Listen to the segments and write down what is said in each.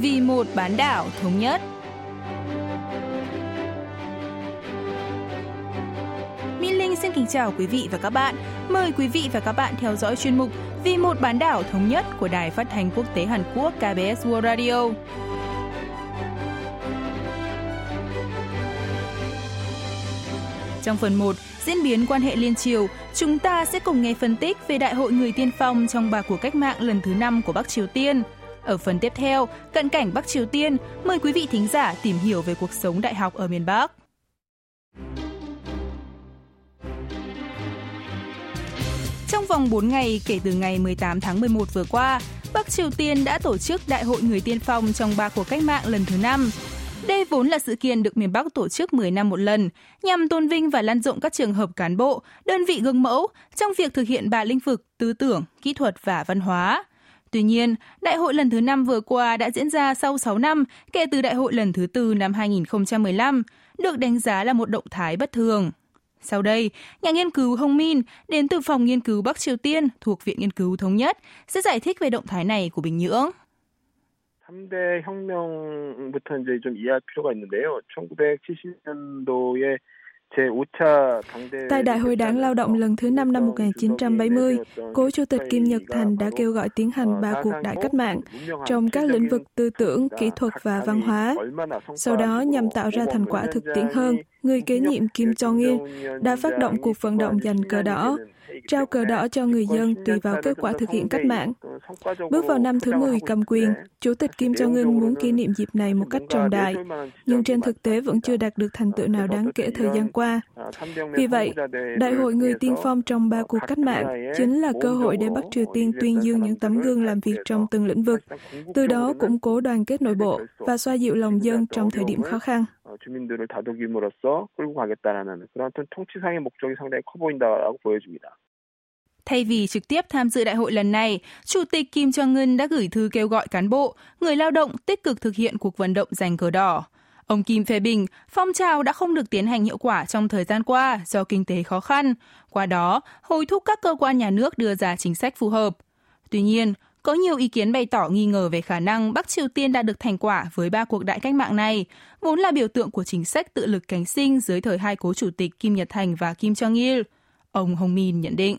vì một bán đảo thống nhất. Mỹ Linh xin kính chào quý vị và các bạn. Mời quý vị và các bạn theo dõi chuyên mục Vì một bán đảo thống nhất của Đài Phát thanh Quốc tế Hàn Quốc KBS World Radio. Trong phần 1, diễn biến quan hệ liên triều, chúng ta sẽ cùng nghe phân tích về Đại hội người tiên phong trong bà cuộc cách mạng lần thứ 5 của Bắc Triều Tiên. Ở phần tiếp theo, cận cảnh Bắc Triều Tiên, mời quý vị thính giả tìm hiểu về cuộc sống đại học ở miền Bắc. Trong vòng 4 ngày kể từ ngày 18 tháng 11 vừa qua, Bắc Triều Tiên đã tổ chức Đại hội người tiên phong trong ba cuộc cách mạng lần thứ năm. Đây vốn là sự kiện được miền Bắc tổ chức 10 năm một lần, nhằm tôn vinh và lan rộng các trường hợp cán bộ, đơn vị gương mẫu trong việc thực hiện ba lĩnh vực tư tưởng, kỹ thuật và văn hóa. Tuy nhiên, đại hội lần thứ 5 vừa qua đã diễn ra sau 6 năm kể từ đại hội lần thứ tư năm 2015, được đánh giá là một động thái bất thường. Sau đây, nhà nghiên cứu Hong Min đến từ Phòng Nghiên cứu Bắc Triều Tiên thuộc Viện Nghiên cứu Thống nhất sẽ giải thích về động thái này của Bình Nhưỡng. 3대 혁명부터 이제 좀 이해할 필요가 있는데요. 1970년도에 Tại Đại hội Đảng Lao động lần thứ 5 năm 1970, cố Chủ tịch Kim Nhật Thành đã kêu gọi tiến hành ba cuộc đại cách mạng trong các lĩnh vực tư tưởng, kỹ thuật và văn hóa. Sau đó, nhằm tạo ra thành quả thực tiễn hơn, người kế nhiệm Kim Jong-il đã phát động cuộc vận động giành cờ đỏ, trao cờ đỏ cho người dân tùy vào kết quả thực hiện cách mạng. Bước vào năm thứ 10 cầm quyền, Chủ tịch Kim Jong-un muốn kỷ niệm dịp này một cách trọng đại, nhưng trên thực tế vẫn chưa đạt được thành tựu nào đáng kể thời gian qua. Vì vậy, Đại hội người tiên phong trong ba cuộc cách mạng chính là cơ hội để Bắc Triều Tiên tuyên dương những tấm gương làm việc trong từng lĩnh vực, từ đó củng cố đoàn kết nội bộ và xoa dịu lòng dân trong thời điểm khó khăn. 주민들을 다독임으로써 끌고 가겠다라는 그런 어떤 통치상의 목적이 상당히 커 보인다라고 보여집니다. Thay vì trực tiếp tham dự đại hội lần này, Chủ tịch Kim Jong-un đã gửi thư kêu gọi cán bộ, người lao động tích cực thực hiện cuộc vận động giành cờ đỏ. Ông Kim phê bình, phong trào đã không được tiến hành hiệu quả trong thời gian qua do kinh tế khó khăn. Qua đó, hối thúc các cơ quan nhà nước đưa ra chính sách phù hợp. Tuy nhiên, có nhiều ý kiến bày tỏ nghi ngờ về khả năng Bắc Triều Tiên đạt được thành quả với ba cuộc đại cách mạng này, vốn là biểu tượng của chính sách tự lực cánh sinh dưới thời hai cố chủ tịch Kim Nhật Thành và Kim Jong-il. Ông Hong Min nhận định.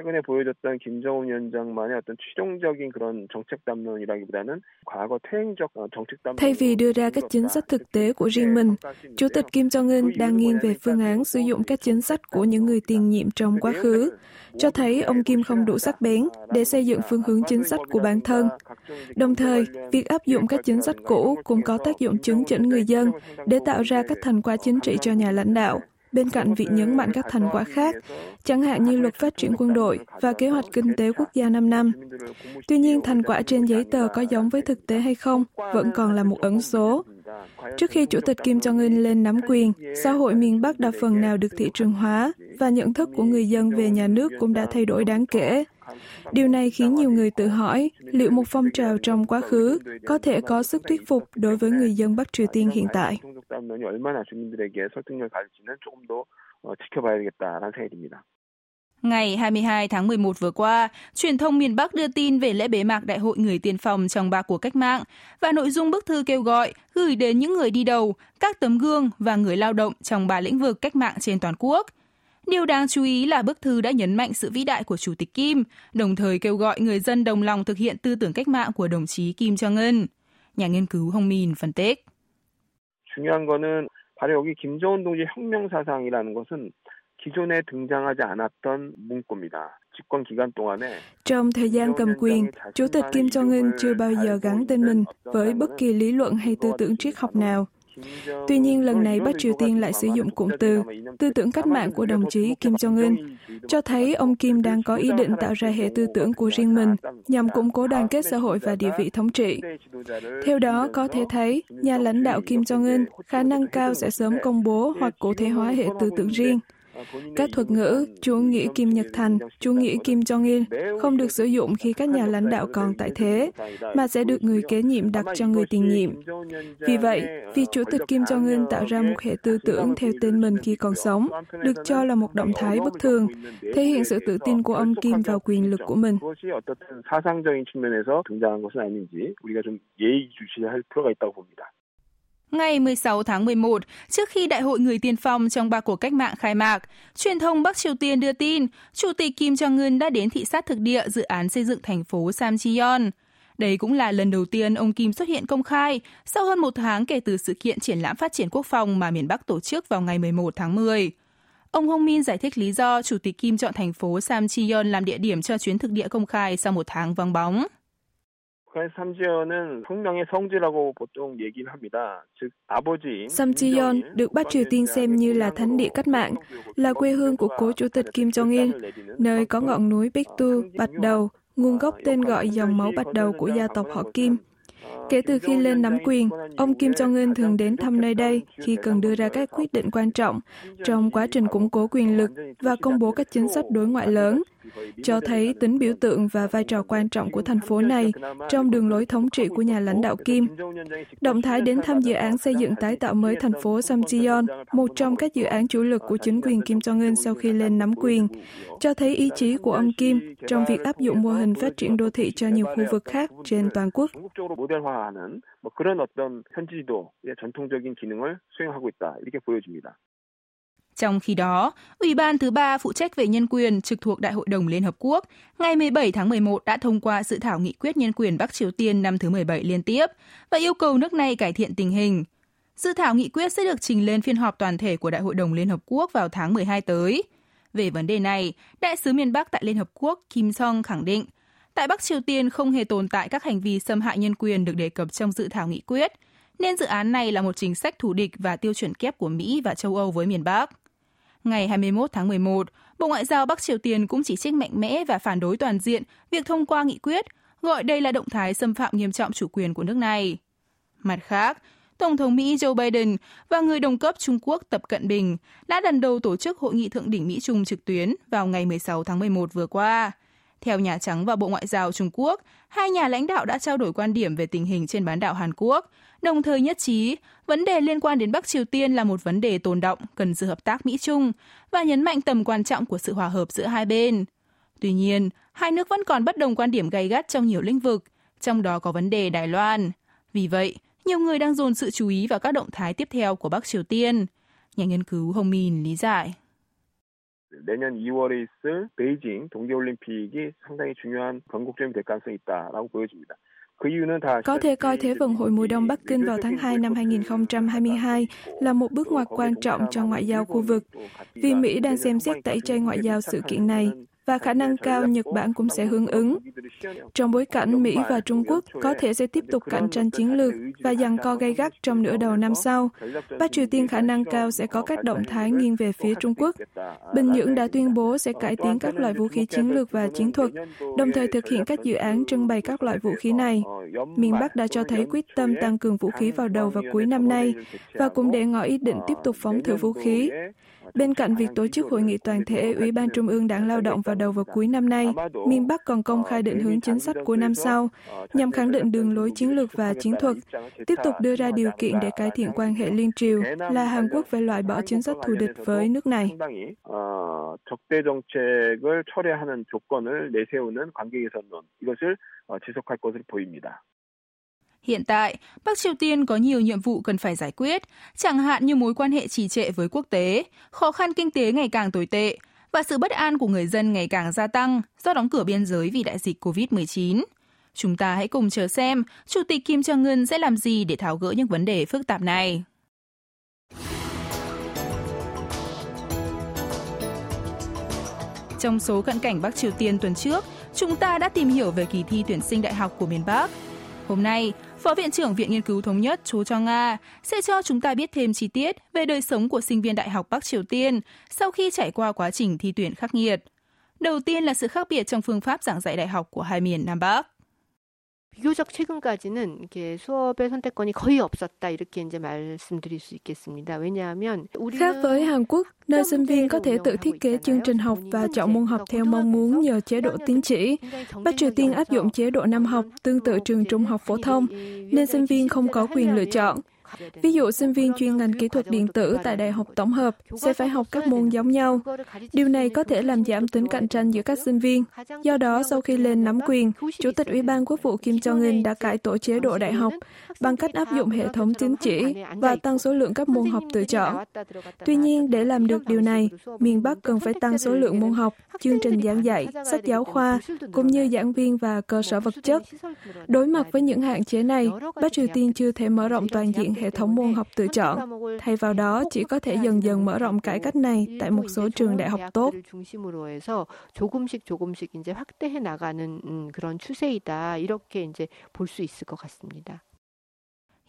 최근에 보여줬던 김정은 위원장만의 어떤 추종적인 그런 정책 담론이라기보다는 과거 퇴행적 정책 담론. Thay vì đưa ra các chính sách thực tế của riêng mình, Chủ tịch Kim Jong-un đang nghiêng về phương án sử dụng các chính sách của những người tiền nhiệm trong quá khứ, cho thấy ông Kim không đủ sắc bén để xây dựng phương hướng chính sách của bản thân. Đồng thời, việc áp dụng các chính sách cũ cũng có tác dụng chứng chỉnh người dân để tạo ra các thành quả chính trị cho nhà lãnh đạo bên cạnh việc nhấn mạnh các thành quả khác, chẳng hạn như luật phát triển quân đội và kế hoạch kinh tế quốc gia 5 năm. Tuy nhiên, thành quả trên giấy tờ có giống với thực tế hay không vẫn còn là một ẩn số. Trước khi Chủ tịch Kim Jong-un lên nắm quyền, xã hội miền Bắc đã phần nào được thị trường hóa và nhận thức của người dân về nhà nước cũng đã thay đổi đáng kể. Điều này khiến nhiều người tự hỏi liệu một phong trào trong quá khứ có thể có sức thuyết phục đối với người dân Bắc Triều Tiên hiện tại. Ngày 22 tháng 11 vừa qua, truyền thông miền Bắc đưa tin về lễ bế mạc Đại hội người tiên phong trong ba cuộc cách mạng và nội dung bức thư kêu gọi gửi đến những người đi đầu, các tấm gương và người lao động trong ba lĩnh vực cách mạng trên toàn quốc – Điều đáng chú ý là bức thư đã nhấn mạnh sự vĩ đại của Chủ tịch Kim, đồng thời kêu gọi người dân đồng lòng thực hiện tư tưởng cách mạng của đồng chí Kim Jong-un. Nhà nghiên cứu Hong Min phân tích. 중요한 거는 바로 여기 김정은 동지 혁명 사상이라는 것은 기존에 등장하지 않았던 문구입니다. Trong thời gian cầm quyền, Chủ tịch Kim Jong-un chưa bao giờ gắn tên mình với bất kỳ lý luận hay tư tưởng triết học nào. Tuy nhiên, lần này Bắc Triều Tiên lại sử dụng cụm từ tư tưởng cách mạng của đồng chí Kim Jong-un, cho thấy ông Kim đang có ý định tạo ra hệ tư tưởng của riêng mình nhằm củng cố đoàn kết xã hội và địa vị thống trị. Theo đó, có thể thấy, nhà lãnh đạo Kim Jong-un khả năng cao sẽ sớm công bố hoặc cụ thể hóa hệ tư tưởng riêng. Các thuật ngữ Chúa nghĩa Kim Nhật Thành, Chúa nghĩa Kim Jong-il không được sử dụng khi các nhà lãnh đạo còn tại thế, mà sẽ được người kế nhiệm đặt cho người tiền nhiệm. Vì vậy, vì Chủ tịch Kim Jong-un tạo ra một hệ tư tưởng theo tên mình khi còn sống, được cho là một động thái bất thường, thể hiện sự tự tin của ông Kim vào quyền lực của mình. Ngày 16 tháng 11, trước khi Đại hội người tiên phong trong ba cuộc cách mạng khai mạc, truyền thông Bắc Triều Tiên đưa tin Chủ tịch Kim Jong-un đã đến thị sát thực địa dự án xây dựng thành phố Samcheon. Đây cũng là lần đầu tiên ông Kim xuất hiện công khai sau hơn một tháng kể từ sự kiện triển lãm phát triển quốc phòng mà miền Bắc tổ chức vào ngày 11 tháng 10. Ông Hong Min giải thích lý do Chủ tịch Kim chọn thành phố Samcheon làm địa điểm cho chuyến thực địa công khai sau một tháng vắng bóng. Samcheon được Bắc Triều Tiên xem như là thánh địa cách mạng, là quê hương của cố chủ tịch Kim Jong-il, nơi có ngọn núi Bích Tu, Bạch Đầu, nguồn gốc tên gọi dòng máu Bạch Đầu của gia tộc họ Kim. Kể từ khi lên nắm quyền, ông Kim Jong-un thường đến thăm nơi đây khi cần đưa ra các quyết định quan trọng trong quá trình củng cố quyền lực và công bố các chính sách đối ngoại lớn, cho thấy tính biểu tượng và vai trò quan trọng của thành phố này trong đường lối thống trị của nhà lãnh đạo Kim. Động thái đến thăm dự án xây dựng tái tạo mới thành phố Samcheon, một trong các dự án chủ lực của chính quyền Kim Jong-un sau khi lên nắm quyền, cho thấy ý chí của ông Kim trong việc áp dụng mô hình phát triển đô thị cho nhiều khu vực khác trên toàn quốc. Trong khi đó, Ủy ban thứ ba phụ trách về nhân quyền trực thuộc Đại hội đồng Liên Hợp Quốc ngày 17 tháng 11 đã thông qua dự thảo nghị quyết nhân quyền Bắc Triều Tiên năm thứ 17 liên tiếp và yêu cầu nước này cải thiện tình hình. Dự thảo nghị quyết sẽ được trình lên phiên họp toàn thể của Đại hội đồng Liên Hợp Quốc vào tháng 12 tới. Về vấn đề này, Đại sứ miền Bắc tại Liên Hợp Quốc Kim Song khẳng định, tại Bắc Triều Tiên không hề tồn tại các hành vi xâm hại nhân quyền được đề cập trong dự thảo nghị quyết, nên dự án này là một chính sách thù địch và tiêu chuẩn kép của Mỹ và châu Âu với miền Bắc. Ngày 21 tháng 11, Bộ Ngoại giao Bắc Triều Tiên cũng chỉ trích mạnh mẽ và phản đối toàn diện việc thông qua nghị quyết, gọi đây là động thái xâm phạm nghiêm trọng chủ quyền của nước này. Mặt khác, Tổng thống Mỹ Joe Biden và người đồng cấp Trung Quốc Tập Cận Bình đã lần đầu tổ chức hội nghị thượng đỉnh Mỹ-Trung trực tuyến vào ngày 16 tháng 11 vừa qua. Theo Nhà Trắng và Bộ Ngoại giao Trung Quốc, hai nhà lãnh đạo đã trao đổi quan điểm về tình hình trên bán đảo Hàn Quốc, đồng thời nhất trí vấn đề liên quan đến Bắc Triều Tiên là một vấn đề tồn động cần sự hợp tác Mỹ-Trung và nhấn mạnh tầm quan trọng của sự hòa hợp giữa hai bên. Tuy nhiên, hai nước vẫn còn bất đồng quan điểm gay gắt trong nhiều lĩnh vực, trong đó có vấn đề Đài Loan. Vì vậy, nhiều người đang dồn sự chú ý vào các động thái tiếp theo của Bắc Triều Tiên. Nhà nghiên cứu Hồng Min lý giải. 내년 2월에 있을 베이징 동계올림픽이 상당히 중요한 건국점이 될 가능성이 있다라고 보여집니다. Có thể coi Thế vận hội mùa đông Bắc Kinh vào tháng 2 năm 2022 là một bước ngoặt quan trọng cho ngoại giao khu vực, vì Mỹ đang xem xét tẩy chay ngoại giao sự kiện này và khả năng cao Nhật Bản cũng sẽ hưởng ứng. Trong bối cảnh Mỹ và Trung Quốc có thể sẽ tiếp tục cạnh tranh chiến lược và giằng co gay gắt trong nửa đầu năm sau, Bắc Triều Tiên khả năng cao sẽ có các động thái nghiêng về phía Trung Quốc. Bình Nhưỡng đã tuyên bố sẽ cải tiến các loại vũ khí chiến lược và chiến thuật, đồng thời thực hiện các dự án trưng bày các loại vũ khí này. Miền Bắc đã cho thấy quyết tâm tăng cường vũ khí vào đầu và cuối năm nay và cũng để ngỏ ý định tiếp tục phóng thử vũ khí. Bên cạnh việc tổ chức hội nghị toàn thể Ủy ban Trung ương Đảng Lao động vào đầu và cuối năm nay, miền Bắc còn công khai định hướng chính sách của năm sau, nhằm khẳng định đường lối chiến lược và chiến thuật, tiếp tục đưa ra điều kiện để cải thiện quan hệ liên triều, là Hàn Quốc phải loại bỏ chính sách thù địch với nước này. 적대 정책을 철회하는 조건을 내세우는 관계 개선론 이것을 지속할 것으로 보입니다. Hiện tại, Bắc Triều Tiên có nhiều nhiệm vụ cần phải giải quyết, chẳng hạn như mối quan hệ trì trệ với quốc tế, khó khăn kinh tế ngày càng tồi tệ và sự bất an của người dân ngày càng gia tăng do đóng cửa biên giới vì đại dịch COVID-19. Chúng ta hãy cùng chờ xem Chủ tịch Kim Jong-un sẽ làm gì để tháo gỡ những vấn đề phức tạp này. Trong số cận cảnh Bắc Triều Tiên tuần trước, chúng ta đã tìm hiểu về kỳ thi tuyển sinh đại học của miền Bắc. Hôm nay, Phó Viện trưởng Viện Nghiên cứu Thống nhất Chú Cho Nga sẽ cho chúng ta biết thêm chi tiết về đời sống của sinh viên Đại học Bắc Triều Tiên sau khi trải qua quá trình thi tuyển khắc nghiệt. Đầu tiên là sự khác biệt trong phương pháp giảng dạy đại học của hai miền Nam Bắc. 비교적 최근까지는 이렇게 수업의 선택권이 거의 없었다 이렇게 이제 말씀드릴 수 있겠습니다. 왜냐하면 khác với Hàn Quốc, nơi sinh viên có thể tự thiết kế chương trình học và chọn môn học theo mong muốn nhờ chế độ tín chỉ. Bắc Triều Tiên áp dụng chế độ năm học tương tự trường trung học phổ thông, nên sinh viên không có quyền lựa chọn. Ví dụ, sinh viên chuyên ngành kỹ thuật điện tử tại Đại học Tổng hợp sẽ phải học các môn giống nhau. Điều này có thể làm giảm tính cạnh tranh giữa các sinh viên. Do đó, sau khi lên nắm quyền, Chủ tịch Ủy ban Quốc vụ Kim Jong-un đã cải tổ chế độ đại học bằng cách áp dụng hệ thống tín chỉ và tăng số lượng các môn học tự chọn. Tuy nhiên, để làm được điều này, miền Bắc cần phải tăng số lượng môn học, chương trình giảng dạy, sách giáo khoa, cũng như giảng viên và cơ sở vật chất. Đối mặt với những hạn chế này, Bắc Triều Tiên chưa thể mở rộng toàn diện hệ thống môn học tự chọn. Thay vào đó, chỉ có thể dần dần mở rộng cải cách này tại một số trường đại học tốt. 조금씩 조금씩 이제 확대해 나가는 그런 추세이다. 이렇게 이제 볼 수 있을 것 같습니다.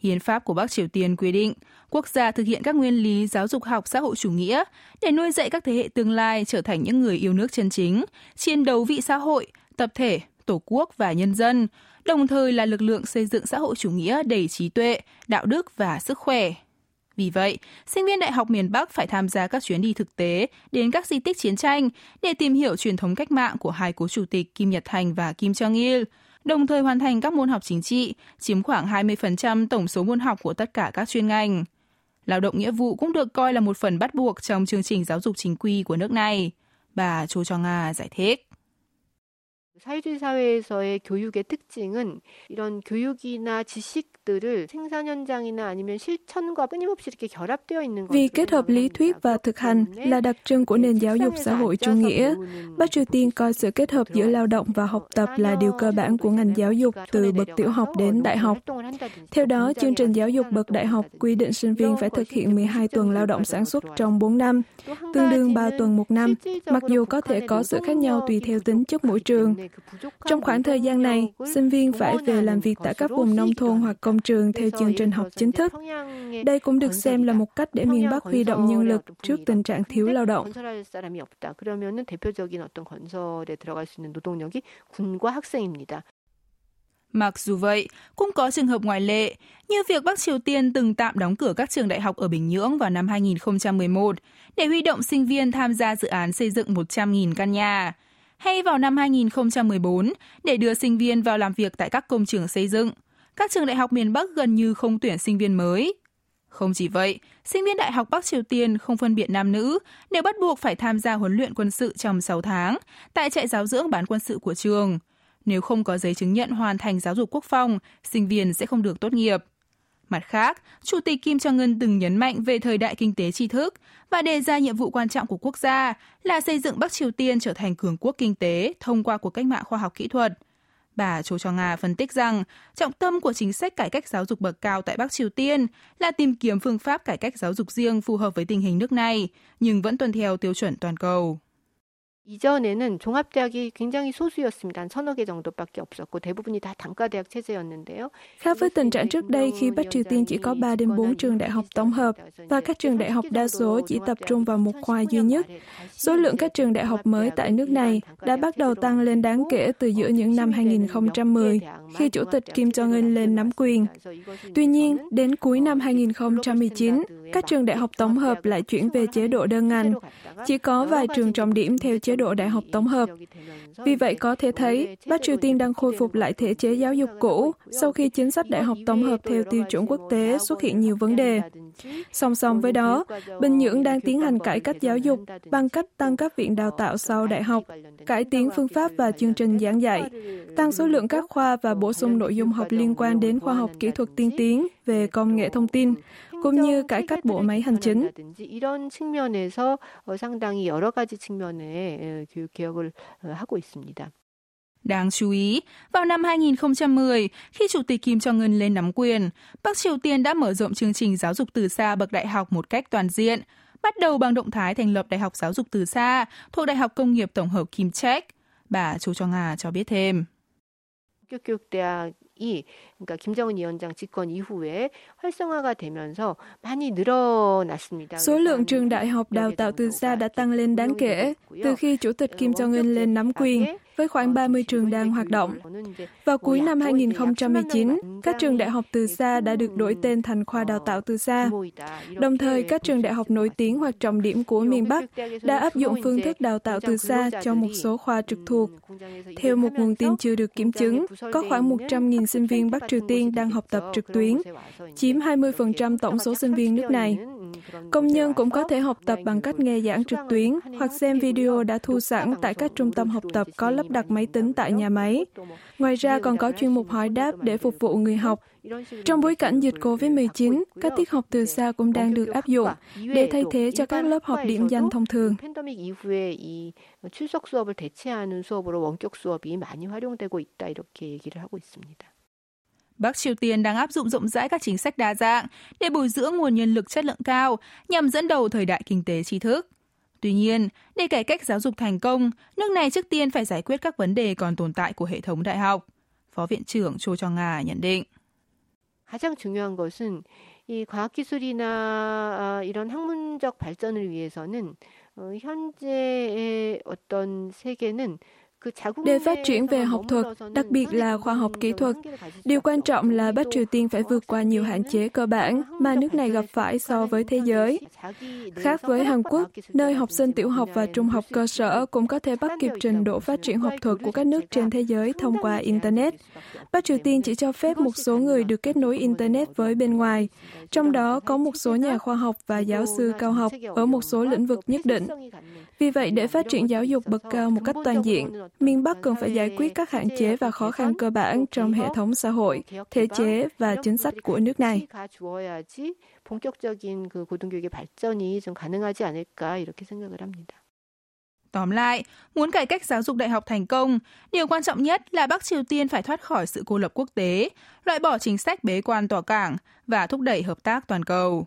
Hiến pháp của Bắc Triều Tiên quy định quốc gia thực hiện các nguyên lý giáo dục học xã hội chủ nghĩa để nuôi dạy các thế hệ tương lai trở thành những người yêu nước chân chính, chiến đấu vị xã hội, tập thể, tổ quốc và nhân dân, đồng thời là lực lượng xây dựng xã hội chủ nghĩa đầy trí tuệ, đạo đức và sức khỏe. Vì vậy, sinh viên Đại học miền Bắc phải tham gia các chuyến đi thực tế đến các di tích chiến tranh để tìm hiểu truyền thống cách mạng của hai cố chủ tịch Kim Nhật Thành và Kim Jong Il, đồng thời hoàn thành các môn học chính trị, chiếm khoảng 20% tổng số môn học của tất cả các chuyên ngành. Lao động nghĩa vụ cũng được coi là một phần bắt buộc trong chương trình giáo dục chính quy của nước này. Bà Chu Cho Nga giải thích. 사회주의 사회에서의 교육의 특징은 이런 교육이나 지식들을 생산 현장이나 아니면 실천과 끊임없이 이렇게 결합되어 있는 Vì kết hợp lý thuyết và thực hành là đặc trưng của nền giáo dục xã hội chủ nghĩa. Bắc Triều Tiên coi sự kết hợp giữa lao động và học tập là điều cơ bản của ngành giáo dục từ bậc tiểu học đến đại học. Theo đó, chương trình giáo dục bậc đại học quy định sinh viên phải thực hiện 12 tuần lao động sản xuất trong 4 năm, tương đương 3 tuần một năm, mặc dù có thể có sự khác nhau tùy theo tính chất mỗi trường. Trong khoảng thời gian này, sinh viên phải về làm việc tại các vùng nông thôn hoặc công trường theo chương trình học chính thức. Đây cũng được xem là một cách để miền Bắc huy động nhân lực trước tình trạng thiếu lao động. Mặc dù vậy, cũng có trường hợp ngoại lệ, như việc Bắc Triều Tiên từng tạm đóng cửa các trường đại học ở Bình Nhưỡng vào năm 2011 để huy động sinh viên tham gia dự án xây dựng 100.000 căn nhà hay vào năm 2014 để đưa sinh viên vào làm việc tại các công trường xây dựng. Các trường đại học miền Bắc gần như không tuyển sinh viên mới. Không chỉ vậy, sinh viên Đại học Bắc Triều Tiên không phân biệt nam nữ đều bắt buộc phải tham gia huấn luyện quân sự trong 6 tháng tại trại giáo dưỡng bán quân sự của trường. Nếu không có giấy chứng nhận hoàn thành giáo dục quốc phòng, sinh viên sẽ không được tốt nghiệp. Mặt khác, Chủ tịch Kim Jong-un từng nhấn mạnh về thời đại kinh tế tri thức và đề ra nhiệm vụ quan trọng của quốc gia là xây dựng Bắc Triều Tiên trở thành cường quốc kinh tế thông qua cuộc cách mạng khoa học kỹ thuật. Bà Cho Cho Nga phân tích rằng, trọng tâm của chính sách cải cách giáo dục bậc cao tại Bắc Triều Tiên là tìm kiếm phương pháp cải cách giáo dục riêng phù hợp với tình hình nước này, nhưng vẫn tuân theo tiêu chuẩn toàn cầu. 이전에는 종합대학이 굉장히 소수였습니다. 한 서너 개 정도밖에 없었고 대부분이 다 단과대학 체제였는데요. Khác với tình trạng trước đây khi Bắc Triều Tiên chỉ có 3 đến 4 trường đại học tổng hợp và các trường đại học đa số chỉ tập trung vào một khoa duy nhất. Số lượng các trường đại học mới tại nước này đã bắt đầu tăng lên đáng kể từ giữa những năm 2010 khi Chủ tịch Kim Jong-un lên nắm quyền. Tuy nhiên, đến cuối năm 2019, các trường đại học tổng hợp lại chuyển về chế độ đơn ngành. Chỉ có vài trường trọng điểm theo chế độ đại học tổng hợp. Vì vậy có thể thấy, Bắc Triều Tiên đang khôi phục lại thể chế giáo dục cũ sau khi chính sách đại học tổng hợp theo tiêu chuẩn quốc tế xuất hiện nhiều vấn đề. Song song với đó, Bình Nhưỡng đang tiến hành cải cách giáo dục bằng cách tăng các viện đào tạo sau đại học, cải tiến phương pháp và chương trình giảng dạy, tăng số lượng các khoa và bổ sung nội dung học liên quan đến khoa học kỹ thuật tiên tiến về công nghệ thông tin, cũng như cải cách bộ máy hành chính. Đáng chú ý, vào năm 2010, khi Chủ tịch Kim Jong-un lên nắm quyền, Bắc Triều Tiên đã mở rộng chương trình giáo dục từ xa bậc đại học một cách toàn diện, bắt đầu bằng động thái thành lập Đại học Giáo dục từ xa thuộc Đại học Công nghiệp Tổng hợp Kim Chek. Bà Chu Cho Nga cho biết thêm. 이 그러니까 김정은 위원장 집권 이후에 활성화가 되면서 많이 늘어났습니다. Số lượng trường đại học đào tạo từ xa đã tăng lên đáng kể từ khi Chủ tịch Kim Jong-un lên nắm quyền. với khoảng 30 trường đang hoạt động. Vào cuối năm 2019, các trường đại học từ xa đã được đổi tên thành khoa đào tạo từ xa. Đồng thời, các trường đại học nổi tiếng hoặc trọng điểm của miền Bắc đã áp dụng phương thức đào tạo từ xa cho một số khoa trực thuộc. Theo một nguồn tin chưa được kiểm chứng, có khoảng 100.000 sinh viên Bắc Triều Tiên đang học tập trực tuyến, chiếm 20% tổng số sinh viên nước này. Công nhân cũng có thể học tập bằng cách nghe giảng trực tuyến hoặc xem video đã thu sẵn tại các trung tâm học tập có lắp đặt máy tính tại nhà máy. Ngoài ra còn có chuyên mục hỏi đáp để phục vụ người học. Trong bối cảnh dịch COVID-19, các tiết học từ xa cũng đang được áp dụng để thay thế cho các lớp học điểm danh thông thường. 출석 수업을 대체하는 수업으로 원격 수업이 많이 활용되고 있다 이렇게 얘기를 하고 있습니다. Bắc Triều Tiên đang áp dụng rộng rãi các chính sách đa dạng để bồi dưỡng nguồn nhân lực chất lượng cao nhằm dẫn đầu thời đại kinh tế tri thức. Tuy nhiên, để cải cách giáo dục thành công, nước này trước tiên phải giải quyết các vấn đề còn tồn tại của hệ thống đại học. Phó Viện trưởng Cho Cho Nga nhận định. 가장 중요한 것은 이 과학기술이나 이런 학문적 발전을 위해서는 현재의 어떤 세계는 để phát triển về học thuật, đặc biệt là khoa học kỹ thuật, điều quan trọng là Bắc Triều Tiên phải vượt qua nhiều hạn chế cơ bản mà nước này gặp phải so với thế giới. Khác với Hàn Quốc, nơi học sinh tiểu học và trung học cơ sở cũng có thể bắt kịp trình độ phát triển học thuật của các nước trên thế giới thông qua Internet. Bắc Triều Tiên chỉ cho phép một số người được kết nối Internet với bên ngoài, trong đó có một số nhà khoa học và giáo sư cao học ở một số lĩnh vực nhất định. Vì vậy, để phát triển giáo dục bậc cao một cách toàn diện, miền Bắc cần phải giải quyết các hạn chế và khó khăn cơ bản trong hệ thống xã hội, thể chế và chính sách của nước này. Tóm lại, muốn cải cách giáo dục đại học thành công, điều quan trọng nhất là Bắc Triều Tiên phải thoát khỏi sự cô lập quốc tế, loại bỏ chính sách bế quan tỏa cảng và thúc đẩy hợp tác toàn cầu.